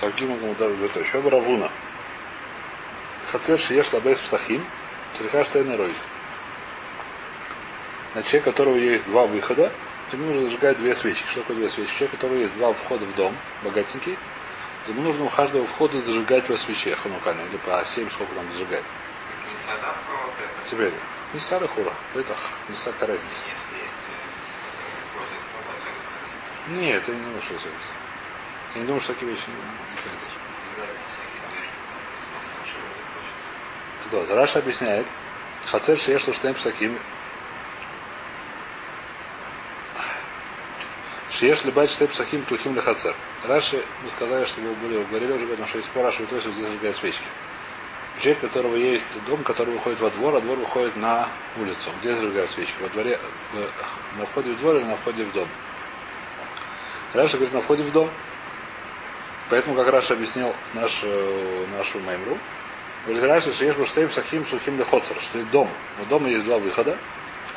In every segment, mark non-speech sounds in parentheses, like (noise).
Каким он удар двоеточие. Оба Равуна. Хацер шиеш лабейс псахим. Цериха штейна ройс. На человек, у которого есть два выхода, ему нужно зажигать две свечи. Что такое две свечи? Человек, у которого есть два входа в дом, богатенький, ему нужно у каждого входа зажигать по свече, ханукане, или по семь, сколько там зажигать. Теперь, не сара хура, это не сака разница. Нет, я не что это Я не думаю, что такие вещи не, произойдут. Да, Раша объясняет, Хацер шееш луштейм псаким, Шиеш либать штейп псахим тухим для хацер. Раши, мы сказали, что вы были, говорили уже об этом, что есть по Раши, то есть здесь зажигает свечки. Человек, у которого есть дом, который выходит во двор, а двор выходит на улицу. Где зажигают свечки? Во дворе, на входе в двор или на входе в дом? Раша говорит, на входе в дом. Поэтому, как Раша объяснил наш, нашу мемру, говорит Раша, что есть штейп сахим сухим для хоцер, что есть дом. У дома есть два выхода,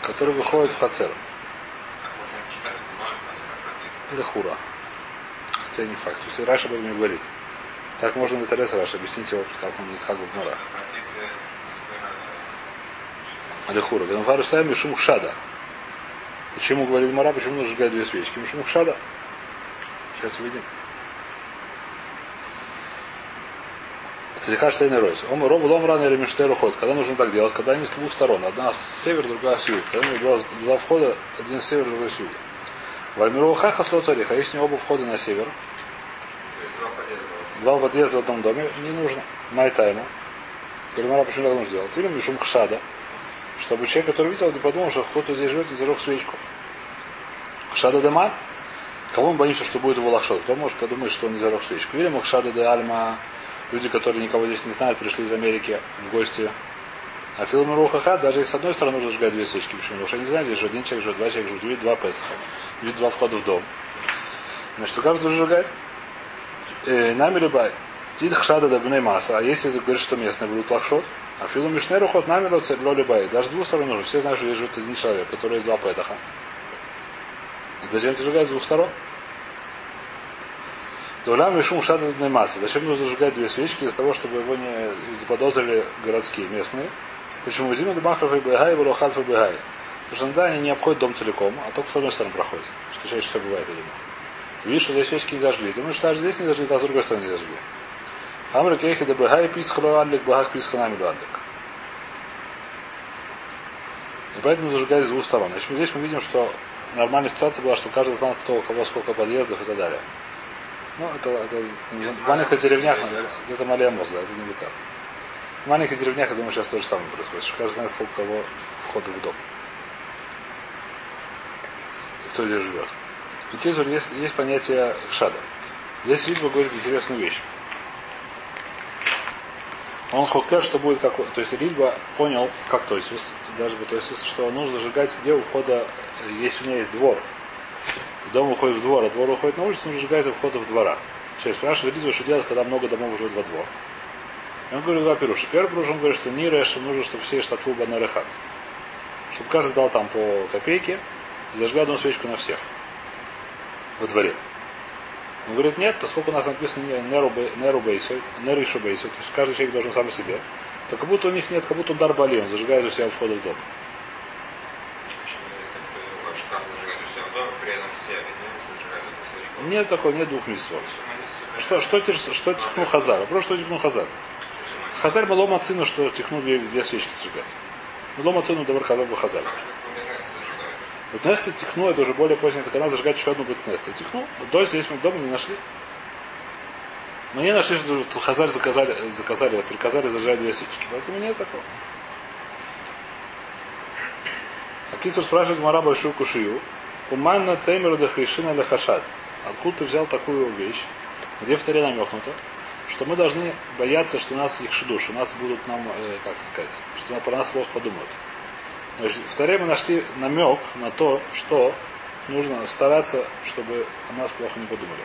которые выходят в хацер. Или хура. Хотя не факт. То есть Раша об этом не говорит. Так можно на Терес Раша объяснить его, как он говорит, как в Гмара. Алихура. Ганфару сами шум шада. Почему говорит Мара, почему нужно сжигать две свечки? Шум. Сейчас увидим. Цариха Штейн Ройс. Он робу лом рано или миштеру ходит. Когда нужно так делать? Когда они с двух сторон. Одна с севера, другая с юга. Когда у него два, входа, один с севера, другой с юга. Вальмиру хаха сло цариха. Если оба входа на север, два подъезда в одном доме, не нужно. Майтайму. Гальмара почему так нужно сделать? Или мишум хшада. Чтобы человек, который видел, не подумал, что кто-то здесь живет и зажег свечку. Хшада деман. Кого мы боимся, что будет его лахшот? Кто может подумать, что он не зажег свечку? Или Махшада де Альма, люди, которые никого здесь не знают, пришли из Америки в гости. А Филм Рухаха, даже их с одной стороны нужно сжигать две свечки. Почему? Потому что они знают, здесь же один человек живет, два человека видит два Песаха, видит два входа в дом. Значит, у каждого сжигать. Э, нами либай. Ид хшада да масса. А если ты говоришь, что местные будут лахшот, а филу мишнеру ход нами ло либай. Даже с двух сторон нужно. Все знают, что здесь живет один человек, который есть два Петаха. Зачем ты сжигать с двух сторон? Дулям и шум шататной массы. Зачем нужно зажигать две свечки из того, чтобы его не заподозрили городские, местные? Почему? Зима Дебахров и Бегай, Валохальф и Бегай. Потому что иногда они не обходят дом целиком, а только с одной стороны проходят. Что чаще всего бывает, думаю. Видишь, что здесь свечки не зажгли. Думаешь, что даже здесь не зажгли, а с другой стороны не зажгли. Амры кейхи да бегай писхалу адлик, багах писханами адлик. И поэтому зажигать с двух сторон. Значит, здесь мы видим, что нормальная ситуация была, что каждый знал, кто у кого сколько подъездов и так далее. Ну, это, это в маленьких деревнях, это Малиамоз, да, это не бета. В маленьких деревнях, я думаю, сейчас то же самое происходит, каждый знает, сколько кого входа в дом. И кто здесь живет. И Кизур есть, есть понятие шада. Здесь Ридба говорит интересную вещь. Он хокер, что будет как... То есть Ридба понял, как то есть, даже бы, то есть, что нужно зажигать, где у входа, если у меня есть двор, дом уходит в двор, а двор уходит на улицу, нужно сжигать у входа в двора. Сейчас спрашивает Ридба, что делать, когда много домов живет во двор. И он говорит два пируша. Первый пируш, он говорит, что не рэш, нужно, чтобы все штатфу банарехат. Чтобы каждый дал там по копейке и зажгли одну свечку на всех во дворе. Он говорит, нет, то сколько у нас написано неру бейсу, неришу бейсу, то есть каждый человек должен сам себе, то как будто у них нет, как будто он дар бали, он зажигает у себя входа в дом. Нет такого, нет двух митцвот. Что, что, что, что тихнул Хазар? Вопрос, что тихнул Хазар? Хазар было мацину, что тихнул две, две свечки зажигать. Было мацину давар Хазар был Хазар. Вот Несты тихну, это уже более поздний, это когда зажигать еще одну будет Несты. Тихну, до здесь мы дома не нашли. Мы не нашли, что Хазар заказали, заказали, приказали зажигать две свечки. Поэтому нет такого. А Кицур спрашивает Мара большую кушию. Уманна теймеру да хришина для хашад. Откуда ты взял такую вещь? Где в таре намекнуто? Что мы должны бояться, что у нас их шидуш, у нас будут нам, э, как сказать, что про нас плохо подумают. Значит, в таре мы нашли намек на то, что нужно стараться, чтобы о нас плохо не подумали.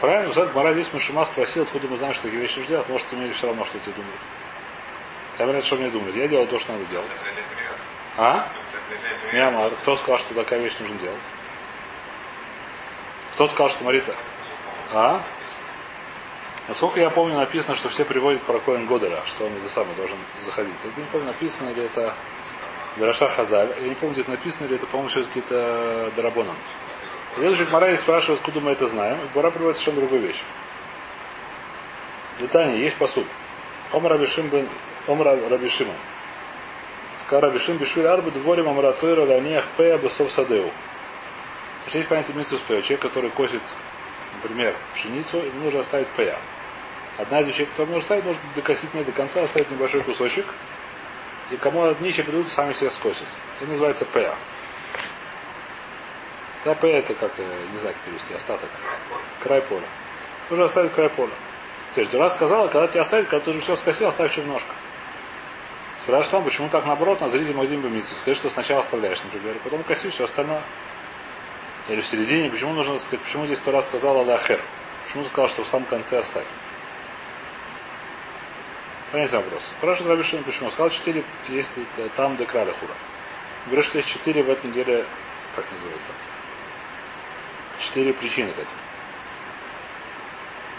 Правильно, Зад Мара здесь Мушима спросил, откуда мы знаем, что такие вещи делать, может, имели все равно, что эти думают. Я говорю, что мне думают. Я делал то, что надо делать. А? Миамар. Кто сказал, что такая вещь нужно делать? Кто сказал, что Марита? А? Насколько я помню, написано, что все приводят про Коэн Годера, что он это самый должен заходить. Это не помню, написано или это Драша Хазаль. Я не помню, где это написано, или это, по-моему, все-таки это Дарабонан. Следующий Мара спрашивает, откуда мы это знаем. И Гора приводит совершенно другую вещь. В Детане есть посуд. Ом Рабишим бен Ом Рабишима. Сказал Рабишим Бишвиль Арбы дворим Амратойра Ланиях Пея Бесов Садеу. Значит, есть понятие митсу Человек, который косит, например, пшеницу, ему нужно оставить Пея. Одна из вещей, которую можно оставить, может докосить не до конца, оставить небольшой кусочек. И кому от нищие придут, сами себя скосят. Это называется Пея. Да, П это как, э, не знаю, как перевести, остаток. Край поля. Нужно оставить край поля. То есть Дура сказала, когда тебя оставить, когда ты уже все скосил, оставь еще немножко. Спрашивает вам, почему так наоборот, на зритель Мазим Бамитсу. Скажи, что сначала оставляешь, например, потом коси все остальное. Или в середине, почему нужно сказать, почему здесь Тура сказала Лахер? Почему сказал, что в самом конце оставь? Понятный вопрос. Спрашивает Рабишин, почему? Сказал, четыре есть там до краля хура. Говорит, что есть четыре в этом деле, как называется, четыре причины к этому.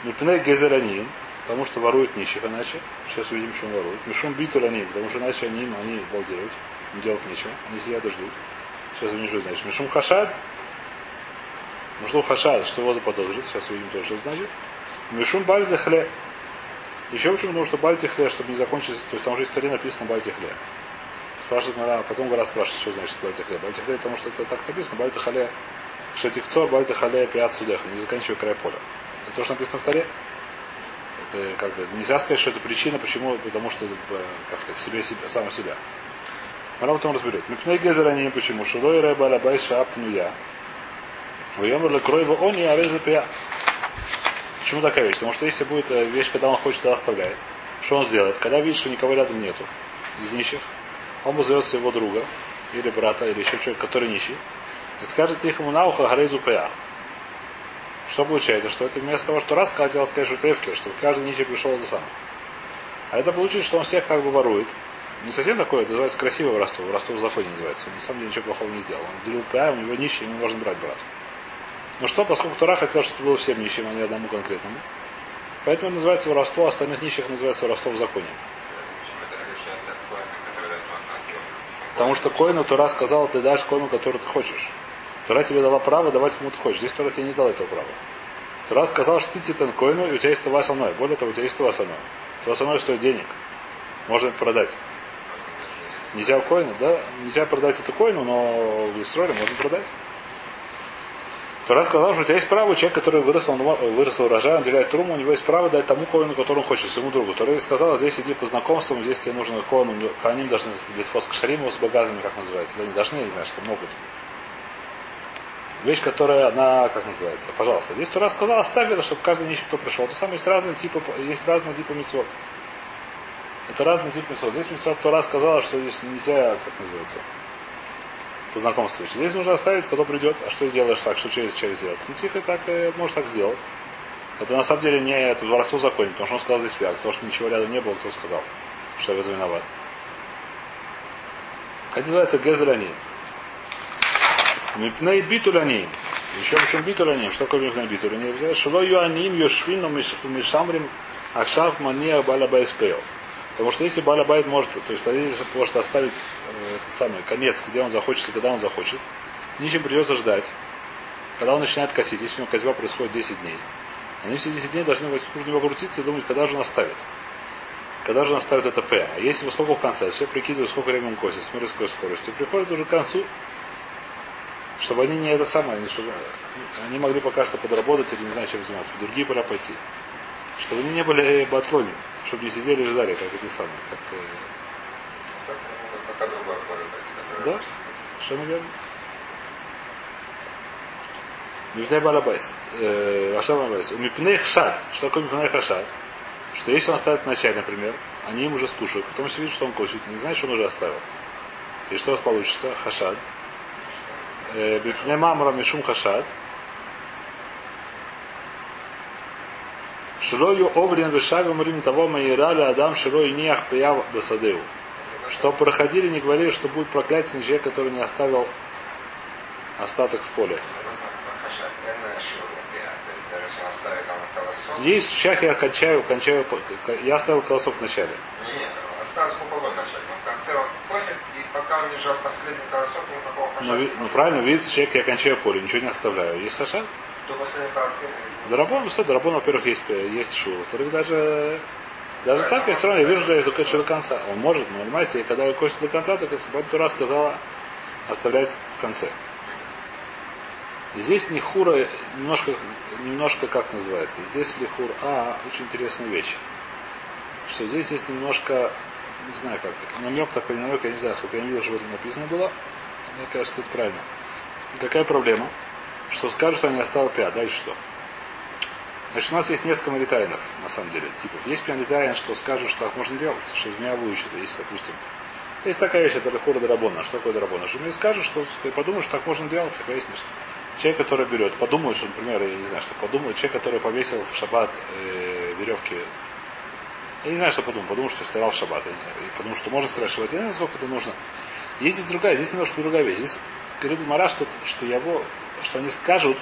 Мипней гезераним, потому что воруют нищих иначе. Сейчас увидим, почему воруют. Мишум битуланим, потому что иначе они, они балдеют. Им делать нечего. Они сидят и ждут. Сейчас увидим, что значит. Мишум хашад. Что хашад, что его заподозрит. Сейчас увидим то, что значит. Мишум бальде хле. Еще почему? Потому что бальте хле, чтобы не закончить. То есть там уже история написано бальте хле. Спрашивает Мара, а потом Гора спрашивает, что значит бальте хле. Бальте хле, потому что это так написано. Шатикцор бальте хле пиат судеха. Не заканчивая край поля. Это то, что написано в таре. Это как бы нельзя сказать, что это причина, почему, потому что, как сказать, себе, себя, само себя. Мара потом разберет. Мипней гезер они почему? Шулой рэба лабай шапну я. Уемр лекройва он и ареза пия. Почему такая вещь? Потому что если будет вещь, когда он хочет, тогда оставляет. Что он сделает? Когда видит, что никого рядом нету из нищих, он позовет своего друга, или брата, или еще человека, который нищий, и скажет их ему на ухо гарезу пия. Что получается? Что это вместо того, что раз хотел сказать шутевки, что каждый нищий пришел за сам. А это получится, что он всех как бы ворует. Не совсем такое, это называется красивое воровство. Воровство в законе называется. Он на самом деле ничего плохого не сделал. Он делил ПА, у него нищий, ему можно брать брат. Но что, поскольку Тура хотел, чтобы было всем нищим, а не одному конкретному. Поэтому это называется воровство, а остальных нищих называется воровство в законе. Потому что Коину Тура сказал, ты дашь Коину, который ты хочешь. Тура тебе дала право давать кому ты хочешь. Здесь Тура тебе не дала этого права. Тура сказал, что ты титан коину, и у тебя есть това со мной. Более того, у тебя есть това со мной. Това со мной стоит денег. Можно продать. Нельзя коину, да? Нельзя продать эту коину, но в Исроле можно продать. Тура сказал, что у тебя есть право, человек, который вырос, он вырос урожай, он делает труму, у него есть право дать тому коину, которому он хочет, своему другу. Тура сказал, здесь иди по знакомствам, здесь тебе нужно коину, они должны быть фоскашариму с богатыми, как называется. Да, не должны, я не знаю, что могут вещь, которая, она, как называется, пожалуйста. Здесь Тура сказал, оставь это, чтобы каждый нищий, кто пришел. То самое есть разные типы, есть разные типы митцвот. Это разные типы митцвот. Здесь митцвот Тура сказала, что здесь нельзя, как называется, по знакомству. Здесь нужно оставить, кто придет, а что сделаешь так, что через через сделать. Ну, тихо так, э, можешь так сделать. Это на самом деле не это воровство законе, потому что он сказал здесь пиак, потому что ничего рядом не было, кто сказал, что я виноват. Это называется гезелянин. Мипней битуляни. Еще почему битуляни? Что такое мипней битуляни? Шило юаним йошвину мишамрим акшав мания балабайспейл. Потому что если Балабайт может, то есть если может оставить э, самый конец, где он захочет когда он захочет, ничем придется ждать. Когда он начинает косить, если у него козьба происходит 10 дней, они все 10 дней должны вокруг него крутиться и думать, когда же он оставит. Когда же он оставит это П. А если сколько в конце, все прикидывают, сколько времени он косит, смотрит с какой скоростью, приходит уже к концу, чтобы они не это самое, они, чтобы они могли пока что подработать или не знаю, чем заниматься, другие поля пойти. Чтобы они не были батлони, чтобы не сидели и ждали, как эти самые, как... Другой Да, совершенно верно. Мипней Балабайс. Ваша Балабайс. У Мипней Хшад. Что такое Мипней Хашад? Что если он оставит вначале, например, они им уже скушают, потом все видят, что он кушает, не знает, что он уже оставил. И что получится? Хашад. Бифне мамра мишум хашад. Шилою оврин вишавим рим того маирали адам шилой неях пияв досадыл. Что проходили, не говорили, что будет проклятие на который не оставил остаток в поле. Есть шах я кончаю, кончаю, я оставил колосок в начале. Нет, осталось сколько угодно начать, но в конце он косит, и пока он лежал последний никакого Ну, ну правильно, видите, человек, я кончаю поле, ничего не оставляю. Есть хашат? Дарабон, все, Дарабон, во-первых, есть, есть шур. Во-вторых, даже, даже так я все равно я вижу, что я только до конца. Он может, но понимаете, и когда я косит до конца, так если бы Тура сказала оставлять в конце. Здесь не хура, немножко, немножко как называется. Здесь ли хур, а, очень интересная вещь. Что здесь есть немножко, не знаю как, намек такой, намек, я не знаю, сколько я не видел, что в этом написано было. Мне кажется, это правильно. Какая проблема? Что скажут, что они оставил пять, дальше что? Значит, у нас есть несколько маритайнов, на самом деле, типов. Есть маритайн, что скажут, что так можно делать, что из меня выучат, если, допустим. Есть такая вещь, это лихура дарабона. Что такое дарабона? Что мне скажут, что подумают, что так можно делать, и пояснишь. Человек, который берет, подумает, что, например, я не знаю, что подумает, человек, который повесил в шаббат э, веревки. Я не знаю, что подумал. Подумал, что стирал в шаббат. И подумал, что можно стирать в шаббат. Я не знаю, сколько это нужно. Есть здесь другая, здесь немножко другая вещь. Здесь говорит Мара, что, что, его, что они скажут,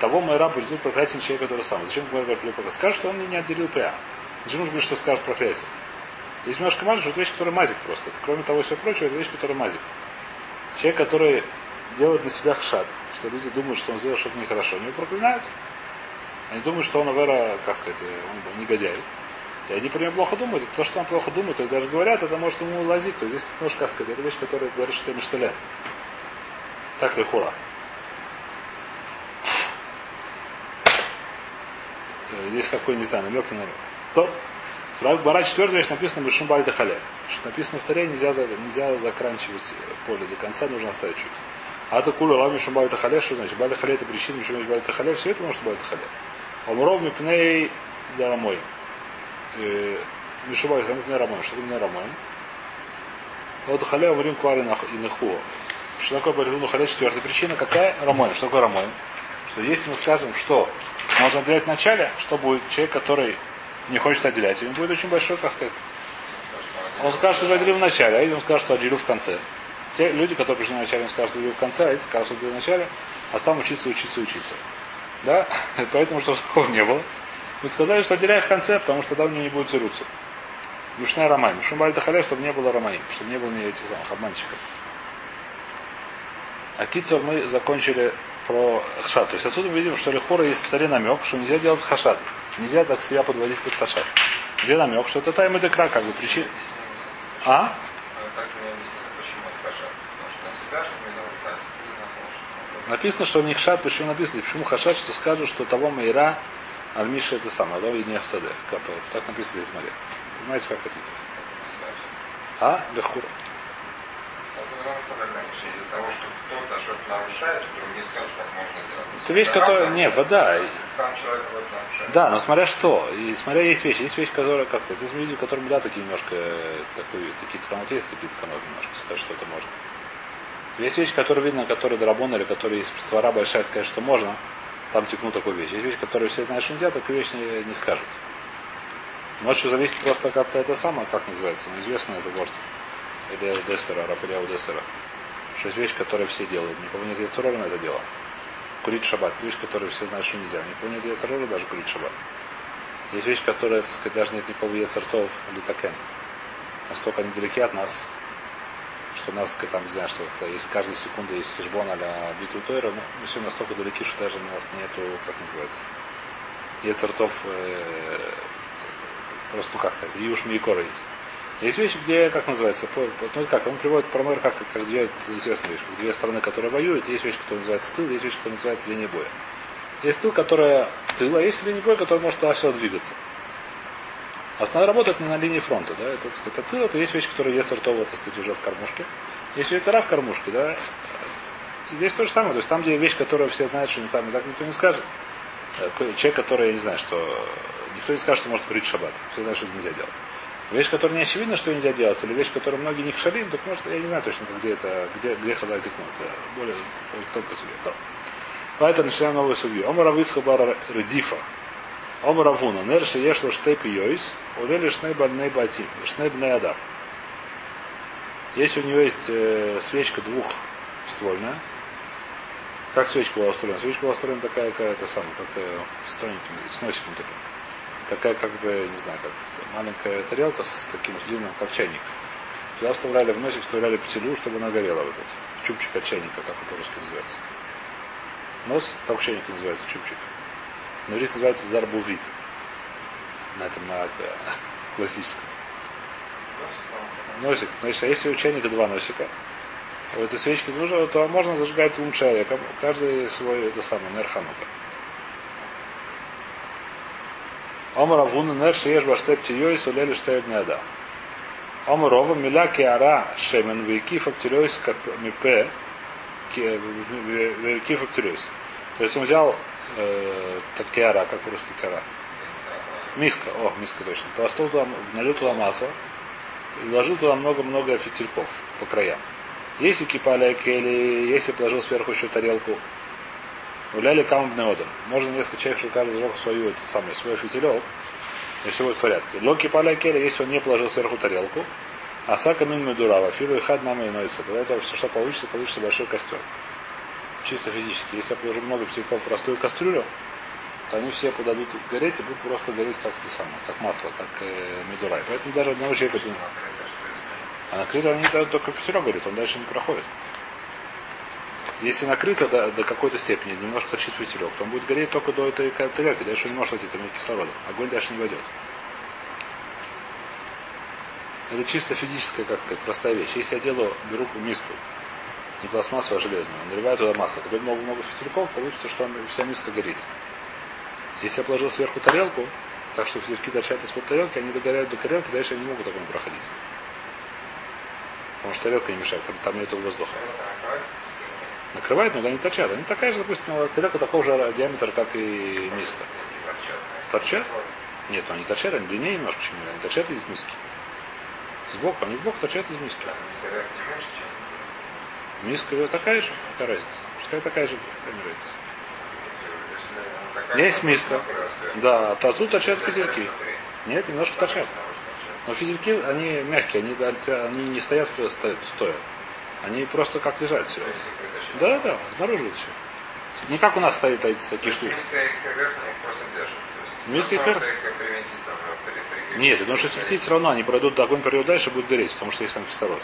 того Майра будет проклятие человека, который сам. Зачем Майра говорит проклятие? Скажут, что он мне не отделил пя. Зачем нужно говорить, что скажет проклятие? Есть немножко мазик, что это вещь, которая мазик просто. Это, кроме того всего прочего, это вещь, которая мазик. Человек, который делает на себя хшад, что люди думают, что он сделал что-то нехорошо, они его проклинают. Они думают, что он, Авера, как сказать, он негодяй. И они про него плохо думают. И то, что он плохо думает, и даже говорят, это может ему лазить. То есть здесь немножко, сказать, это вещь, которая говорит, что это Миштален. Так ли хура? Здесь такой, не знаю, намек на намек. То, Бара 4 вещь написано Бешум Бальда Хале. Что написано в Таре, нельзя, нельзя заканчивать поле до конца, нужно оставить чуть. А то кула лами Шум Бальда Хале, что значит? Бальда Хале это причина, почему есть Бальда Хале, все это может Бальда Хале. Омров Мипней Дарамой. Мишубай Мипней Рамой. Что такое Рамой? Вот Хале Умрим Квари и Нехуа. Что такое Бальда Хале? Четвертая причина. Какая? Рамой. Что такое Рамой? Что если мы скажем, что можно отделять в начале, что будет человек, который не хочет отделять, ему будет очень большой, как сказать. Он скажет, что отделил в начале, а эти он скажет, что отделил в конце. Те люди, которые пришли в начале, он скажет, что отделил в конце, а эти скажут, что отделил в начале, а сам учиться, учиться, учиться. Да? (laughs) Поэтому, что такого не было. Мы сказали, что отделяй в конце, потому что тогда у него не будет тянуться. Мишная романь. Мишум бальта халя, чтобы не было романим, чтобы не было ни этих самых обманщиков. А кицев мы закончили про хашат. То есть отсюда мы видим, что лихора есть в таре намек, что нельзя делать хашат. Нельзя так себя подводить под хашат. Где намек? Что это тайм и декра, как бы причина. А? Что Написано, что не хашат, почему написано, почему хашат, что скажут, что того Майра Альмиша это самое, да, не в саде. Так написано здесь в море. Понимаете, как хотите? А? Лехура. Делать. Это вещь, которая... Не, вода. Да, но смотря что. И смотря есть вещи. Есть вещи, которые, как сказать, есть люди, которым, да, такие немножко, э, такой, такие тканот есть, такие тканот немножко, сказать, что это можно. Есть вещи, которые видно, которые драбон или которые есть свара большая, сказать, что можно, там текнут такую вещь. Есть вещи, которые все знают, что нельзя, такую вещь не, не скажут. Может, что зависит просто как это самое, как называется, неизвестно это город. Или Дессера, Рафаэля Дессера. Что есть вещь, которую все делают. Никого нет яцерора на это дело. Курить шаббат. Вещь, которую все знают, что нельзя. Никого нет яцерора даже курить шаббат. Есть вещь, которая, так сказать, даже нет никакого яцертов или такен. Настолько они далеки от нас, что нас, так сказать, там, не знаю, что есть каждая секунда есть хижбон а битву Тойра, но мы все настолько далеки, что даже у нас нету, как называется, яцертов, э, просто, ну, как сказать, Юш Мейкора есть. Есть вещи, где, как называется, ну как, он приводит промер как, как две известные вещи. Две страны, которые воюют, есть вещь, которая называется тыл, есть вещь, которая называется линия боя. Есть тыл, которая тыл, а есть линия боя, которая может туда-сюда двигаться. Основная работа это не на линии фронта, да, это, так сказать, а тыл, это есть вещь, которая есть ртово, так сказать, уже в кормушке. Есть ветера в кормушке, да. И здесь то же самое, то есть там, где вещь, которую все знают, что не сами, так никто не скажет. Э, Человек, который, я не знаю, что никто не скажет, что может курить шаббат. Все знают, что это нельзя делать. Вещь, которая не очевидно, что нельзя делать, или вещь, которую многие не шалим, так может, я не знаю точно, где это, где, где хазар текнут. Это более только судья. То. Поэтому начинаем новую судью. Омара Вицха Бара Редифа. Омара Вуна. Нер Шеешло Штейп Йойс. Улели Шней Бальней Батим. Шней Бней Адам. Если у него есть э, свечка двухствольная, как свечка была устроена? Свечка была устроена такая, какая-то самая, как э, с тоненьким, с носиком таким. такая как бы, не знаю, как маленькая тарелка с таким длинным, как чайник. Туда вставляли в носик, вставляли петелю, чтобы она горела вот этот. Чубчик от чайника, как это по-русски называется. Нос, как чайник называется, чубчик. На иврите называется зарбулвит. На этом, на (laughs) классическом. Носик. Значит, а если у чайника два носика, у этой свечки тоже, то можно зажигать двум человеком. Каждый свой, это самое, нерханука. Омар Авуна нер шееш баштеп тиёй сулели штеб неда. Омар Ова миля киара шемен вейкиф актириойс мипе вейкиф актириойс. То есть он взял э, так киара, как по-русски киара. Миска, о, миска точно. Положил туда, налил туда масло и вложил туда много-много фитильков по краям. Если кипали кели, если положил сверху еще тарелку Уляли камбный одер. Можно несколько человек, чтобы каждый зажег свою, этот самый, свой фитилек, и все будет в порядке. Локи поля келя, если он не положил сверху тарелку, а сака мин медурава, филу и хад нам и ноется. Тогда это все, что получится, получится большой костер. Чисто физически. Если я положу много фитильков в простую кастрюлю, то они все подадут гореть и будут просто гореть как это самое, как масло, как э, медурай. Поэтому даже одного человека это не... А накрыто они только фитилек горит, он дальше не проходит. Если накрыто до, до какой-то степени, немножко торчит фитилек, то он будет гореть только до этой тарелки, дальше он не может войти, там нет кислорода. Огонь дальше не войдет. Это чисто физическая, как сказать, простая вещь. Если я делаю, беру миску, не пластмассовую, а железную, наливаю туда масло, когда много-много фитильков, получится, что вся миска горит. Если я положил сверху тарелку, так что фитильки торчат из-под тарелки, они догоряют до тарелки, дальше они не могут огонь проходить. Потому что тарелка не мешает, там, там нету воздуха накрывает, но они торчат. Они такая же, допустим, тарелка такого же диаметра, как и миска. Торчат? Нет, они торчат, они длиннее немножко, чем они торчат из миски. Сбоку, они сбоку торчат из миски. Миска такая же, какая разница? Пускай такая же, какая разница. Есть миска. Да, тут торчат фитильки. Нет, немножко торчат. Но фитильки, они мягкие, они, они не стоят стоя. Они просто как лежат все. Да, да, снаружи все. Не как у нас стоит такие штуки. Миска их верхняя. Нет, потому что фитиль все равно они пройдут, огонь пройдет дальше, будет гореть, потому что есть там кислород.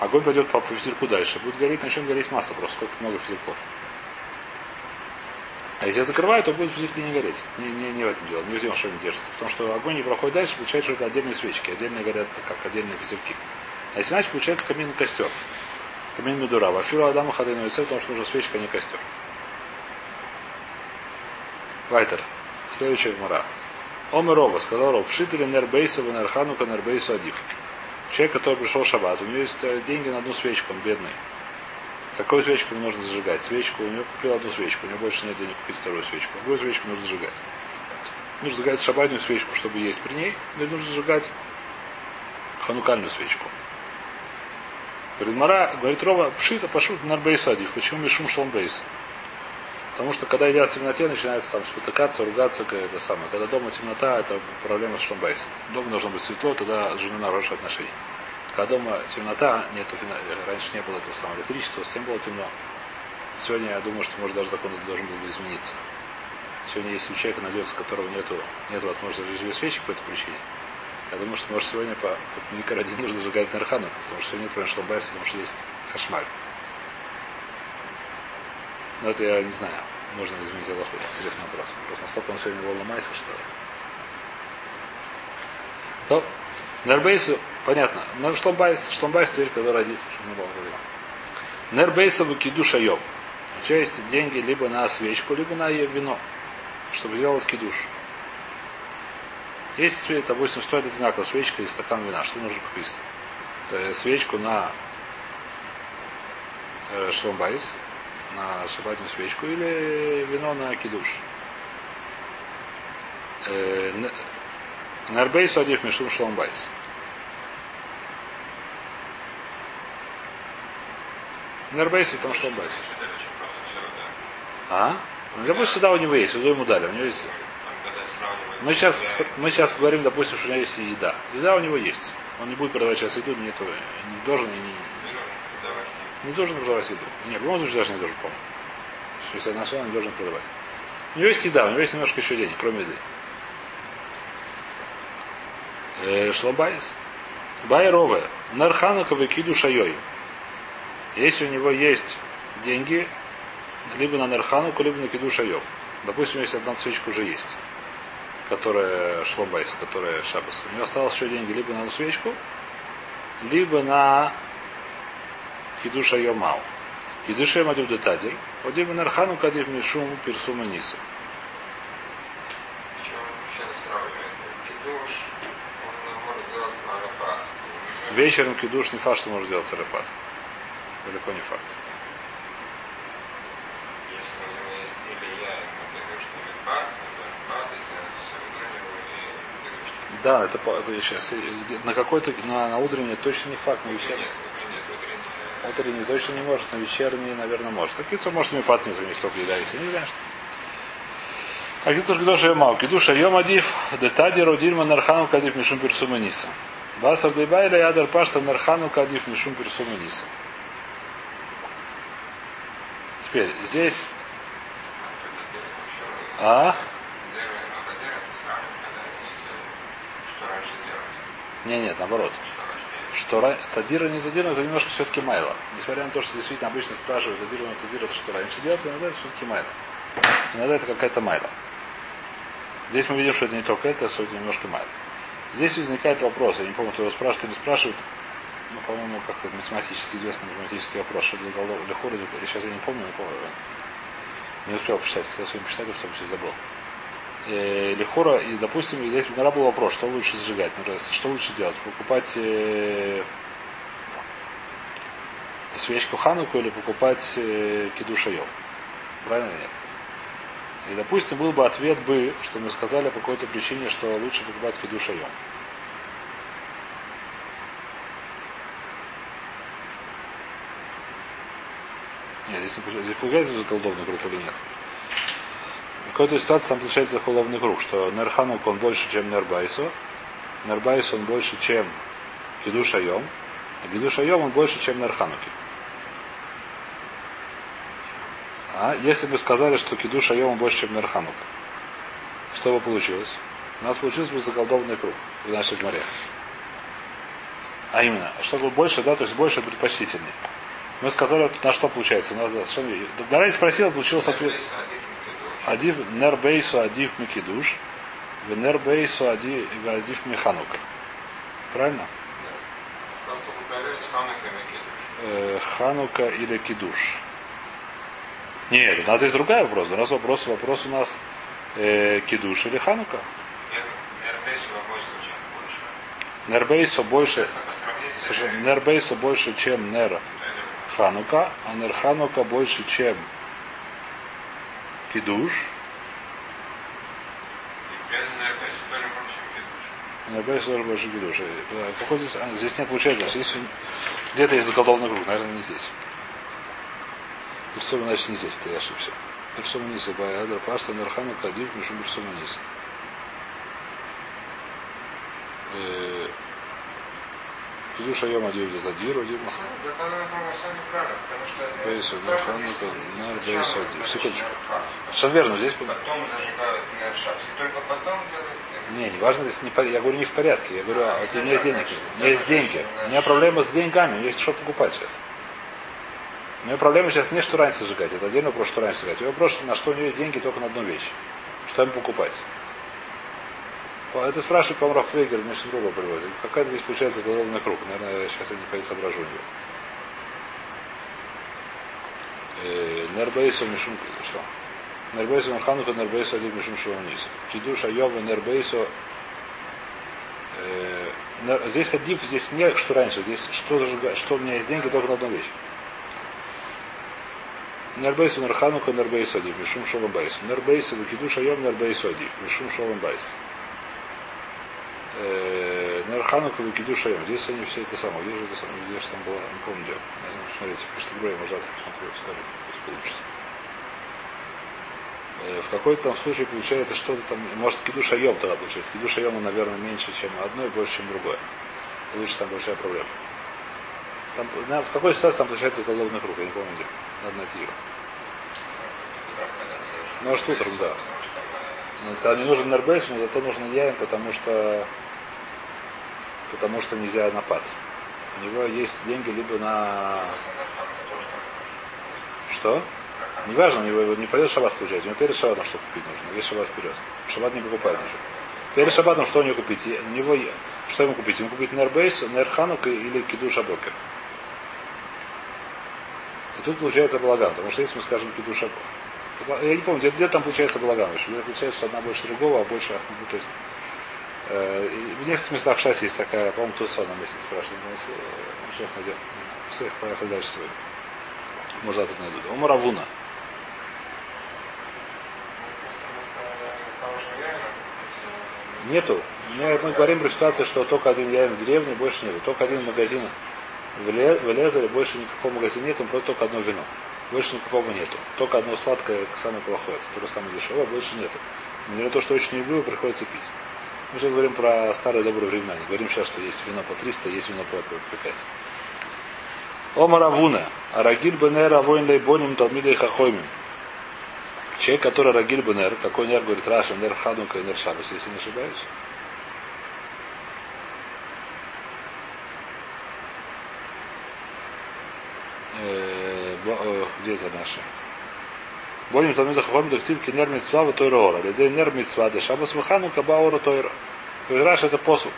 Огонь пойдет по фитильку дальше, будет гореть, начнет гореть масло просто, сколько много фитильков. А если я закрываю, то будет фитильки не гореть. Не, не, не в этом дело, не в том, что они держатся. Потому что огонь не проходит дальше, получается, что это отдельные свечки, отдельные горят, как отдельные фитильки. А если иначе, получается каминный костер. Камин Медура. Вафиру Адама Хадейну Яйцер, потому что нужна свечка, а не костер. Вайтер. Следующая гмара. Омер Рова, сказал Ров, пшитили нербейса в нербейсу адив. Человек, который пришел в шаббат, у него есть э, деньги на одну свечку, он бедный. Какую свечку ему нужно зажигать? Свечку, у него купил одну свечку, у него больше нет денег купить вторую свечку. Какую свечку нужно зажигать? Нужно зажигать шабатную свечку, чтобы есть при ней, или нужно зажигать ханукальную свечку. Говорит, Мара, говорит Рова, пшита пошут нарбейсадив. Почему Мишум Шломбейс? Потому что когда едят в темноте, начинается там спотыкаться, ругаться, это самое. Когда дома темнота, это проблема с шломбейсом. Дома должно быть светло, тогда с женой хорошие отношения. Когда дома темнота, нету, раньше не было этого самого электричества, всем было темно. Сегодня я думаю, что может даже закон должен был бы измениться. Сегодня, если у человека найдется, которого нету, нет возможности зажечь свечи по этой причине, я думаю, что может сегодня по, по Никаради (laughs) нужно зажигать Нархану, потому что сегодня нет Шломбайса, потому что есть Хашмаль. Но это я не знаю. Можно ли изменить Аллаху? Интересный вопрос. Просто настолько он сегодня был ломайся, что... То, Нербейсу, понятно. Но Шломбайс, Шломбайс теперь, когда родит, не было проблем. Нербейсу выкиду шаев. У тебя есть деньги либо на свечку, либо на вино, чтобы сделать кидуш. Есть, допустим, стоит одинаково свечка и стакан вина. Что нужно купить? Э, свечку на э, шломбайс, на шабатную свечку или вино на кидуш. Э, Нарбейс одев мишум шломбайс. Нарбейс и там шломбайс. А? Ну, допустим, всегда у него есть, его ему дали, у него есть. Мы сейчас, мы сейчас говорим, допустим, что у него есть еда. Еда у него есть. Он не будет продавать сейчас еду, нету, не должен и не, не должен продавать еду. Нет, в любом случае даже не должен, по-моему. Если на он не должен продавать. У него есть еда, у него есть немножко еще денег, кроме еды. Э, Шлабайс. Байрове. Нарханука выкиду шайой. Если у него есть деньги, либо на Нархануку, либо на киду шайой. Допустим, если одна свечка уже есть, которая шлобайс, которая шабас. У него осталось еще деньги либо на свечку, либо на хидуша йомау. Хидуша йомадив детадир. Одим нархану кадив мишум персума ниса. Вечером кидуш не факт, что может сделать арапат. Далеко не факт. Да, это, это сейчас э, на какой-то на, на утренней точно не факт, на Нет, вечерней. Утренний, точно не может, на вечерний, наверное, может. А кицу может не пат не столько еда, если не знаешь. А кицу кидуш йомау. Кидуш йом адив, детади родильма нархану кадив мишум персума ниса. Басар дейбайля ядар пашта нархану кадив мишум персума ниса. Теперь, здесь... А? Не, нет, наоборот. Что Тадира не Тадира, это немножко все-таки Майла. Несмотря на то, что действительно обычно спрашивают Тадира, но Тадира это что раньше делается, иногда это все-таки Майла. Иногда это какая-то Майла. Здесь мы видим, что это не только это, что это немножко Майла. Здесь возникает вопрос, я не помню, кто его спрашивает или спрашивает, ну, по-моему, как-то математически известный математический вопрос, что для голов, для хора, сейчас я не помню, не помню. Не успел почитать, хотел сегодня почитать, а потом все забыл. Э, Лихора, и, допустим, здесь у был вопрос, что лучше сжигать, ну, что лучше делать, покупать э, свечку Хануку или покупать э, кидуша Йом? Правильно или нет? И, допустим, был бы ответ бы, что мы сказали по какой-то причине, что лучше покупать кидуша Йом. Нет, здесь, не здесь получается заколдованный круг или нет? Какой-то ситуации там получается заколдованный круг, что Нерханук он больше, чем Нербайсу. Нербайсу он больше, чем Кидуша Йом. А Кидуша Йом он больше, чем Нерхануки. А если бы сказали, что Кидуша Йом он больше, чем Нерханука, что бы получилось? У нас получился бы заколдованный круг в нашей море. А именно, чтобы больше, да, то есть больше предпочтительнее. Мы сказали, на что получается. У нас да, совершенно... Спросил, получился ответ. Адив нербейсу адив микидуш, в нербейсу адив механука. Правильно? Ханука Кидуш. Э, Ханука или кидуш. Нет, у нас есть другой вопрос. У нас вопрос, вопрос у нас э, кидуш или ханука. Случаях больше. Нербейсу больше, чем нер ханука, а нер ханука больше, чем кидуш. Кидуш. Э, здесь, а, здесь нет получается, здесь где-то есть заколдованный круг, наверное, не здесь. Персума, значит, не здесь, ты ошибся. Персума ниса, баядра, паста, нерхану, кадив, мишум персума ниса. Э, Кидуша йом адив где-то диру, дима. На все Бейсу, Нер, сначала Бейсу, зажигают секундочку. Совершенно верно, здесь Потом зажигают. И только потом делают Не, не важно, если не я говорю не в порядке. Я говорю, а, у меня есть денег. У меня есть деньги. У меня проблема с деньгами, у меня есть что покупать сейчас. У меня проблема сейчас не что раньше зажигать, это отдельный вопрос, что раньше. У меня вопрос, на что у него есть деньги только на одну вещь. Что им покупать. Это спрашивает, по-моему, Рафвейгер, мне другого приводит. Какая-то здесь получается головный круг. Наверное, я сейчас не пойду соображу его. Э, Нербейсу Мишум, что? Нербейсу Ханука, Нербейсу Адив Мишум Шуаниса. Кидуш Айова, Нербейсу Э, Здесь ходив, здесь не что раньше, здесь что, что у меня есть деньги только на одну вещь. Нербейсу Нерханука Нербейсу Адив, Мишум Шолом Байс. Нербейсу Вакидуш Айом Нербейсу Адив, Мишум Шолом Байс. Э, Нерханука Вакидуш Айом. Здесь они все это самое. Где же это самое? Где же там было? Не помню где. Наверное, Смотрите, потому что Грей, может, завтра посмотрю, скажу, если получится. Э, В какой-то там случае получается что-то там, может кидуш айом тогда получается. Кидуш айом, наверное, меньше, чем одно и больше, чем другое. Лучше там большая проблема. Там, в какой ситуации там получается головный круг, я не помню где. Надо найти его. Может, утром, да. Но Там не нужен нербейс, но зато нужен яин, потому что потому что нельзя напад. У него есть деньги либо на... Что? Неважно, у него не пойдет шаббат получать, у него перед шаббатом что купить нужно, весь шаббат вперед. Шаббат не покупает ничего. Перед шаббатом что у него купить? У него, что ему купить? Ему купить нербейс, нерханук или киду шабокер. И тут получается балаган, потому что если мы скажем киду шабокер, я не помню, где, где там получается балаган. Где получается, одна больше другого, а больше, ну, то есть, в нескольких местах в есть такая, по-моему, Тусон на месте спрашивает, но если, э, сейчас найдем. Всех поехали дальше сегодня. Может, завтра найдут. Омаравуна. Нету. Мы говорим про ситуацию, что только один яин в деревне, больше нету. Только один магазин в Лезере, больше никакого магазина нету, просто только одно вино. Больше никакого нету. Только одно сладкое, самое плохое, которое самое дешевое, больше нету. Но то, что очень люблю, приходится пить. Мы сейчас говорим про старые добрые времена. Не говорим сейчас, что есть вино по 300, есть вино по, по 5. Омаравуна. Арагиль бенер авоин лейбоним талмидей хахоймим. Человек, который Рагиль Бенер, какой нер, говорит Раша, нер Ханука и нер Шабас, если не ошибаюсь. Где это наши? Болим Талмида Хахом Дактив Кинер Митцва в Тойра Ора. Лидей Нер Митцва, де Шабас Маханука Баора Тойра. Говорит Раша, это посуд.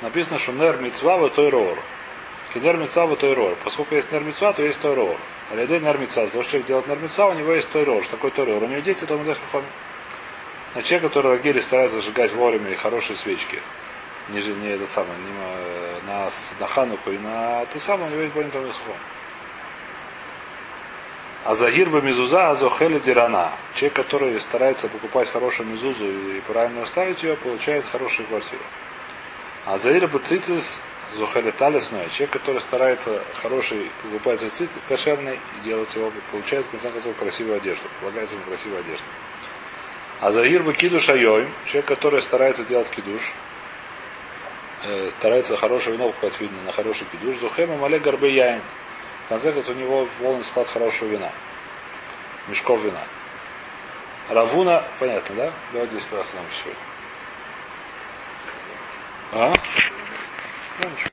Написано, что Нер Митцва в Тойра Ора. Кинер Митцва в Тойра Ора. Поскольку есть Нер Митцва, то есть Тойра Ора. Алидей нермица. За то, что человек делает нермица, у него есть тойрор. Что такое тойрор? У него дети, идет хахоми. Но человек, который Рагили старается зажигать вовремя и хорошие свечки, не, не это самое, не, на, на Хануку и на ты самое, у него есть более хахом. А Загир бы мизуза азохели дирана. Человек, который старается покупать хорошую мизузу и правильно ставить ее, получает хорошую квартиру. А Заир бы цицис Зухали талисная, человек, который старается хороший, покупать цицит кошерный и делать его, получает в конце концов красивую одежду, полагается ему красивую одежду. А Заир бы кидуш айоим, человек, который старается делать кидуш, э, старается хорошее вино покупать видно на хороший кидуш, зухем и мале горбы яин. Конце концов у него волны склад хорошего вина. Мешков вина. Равуна, понятно, да? Давайте здесь раз нам сегодня. А? Ну, ничего.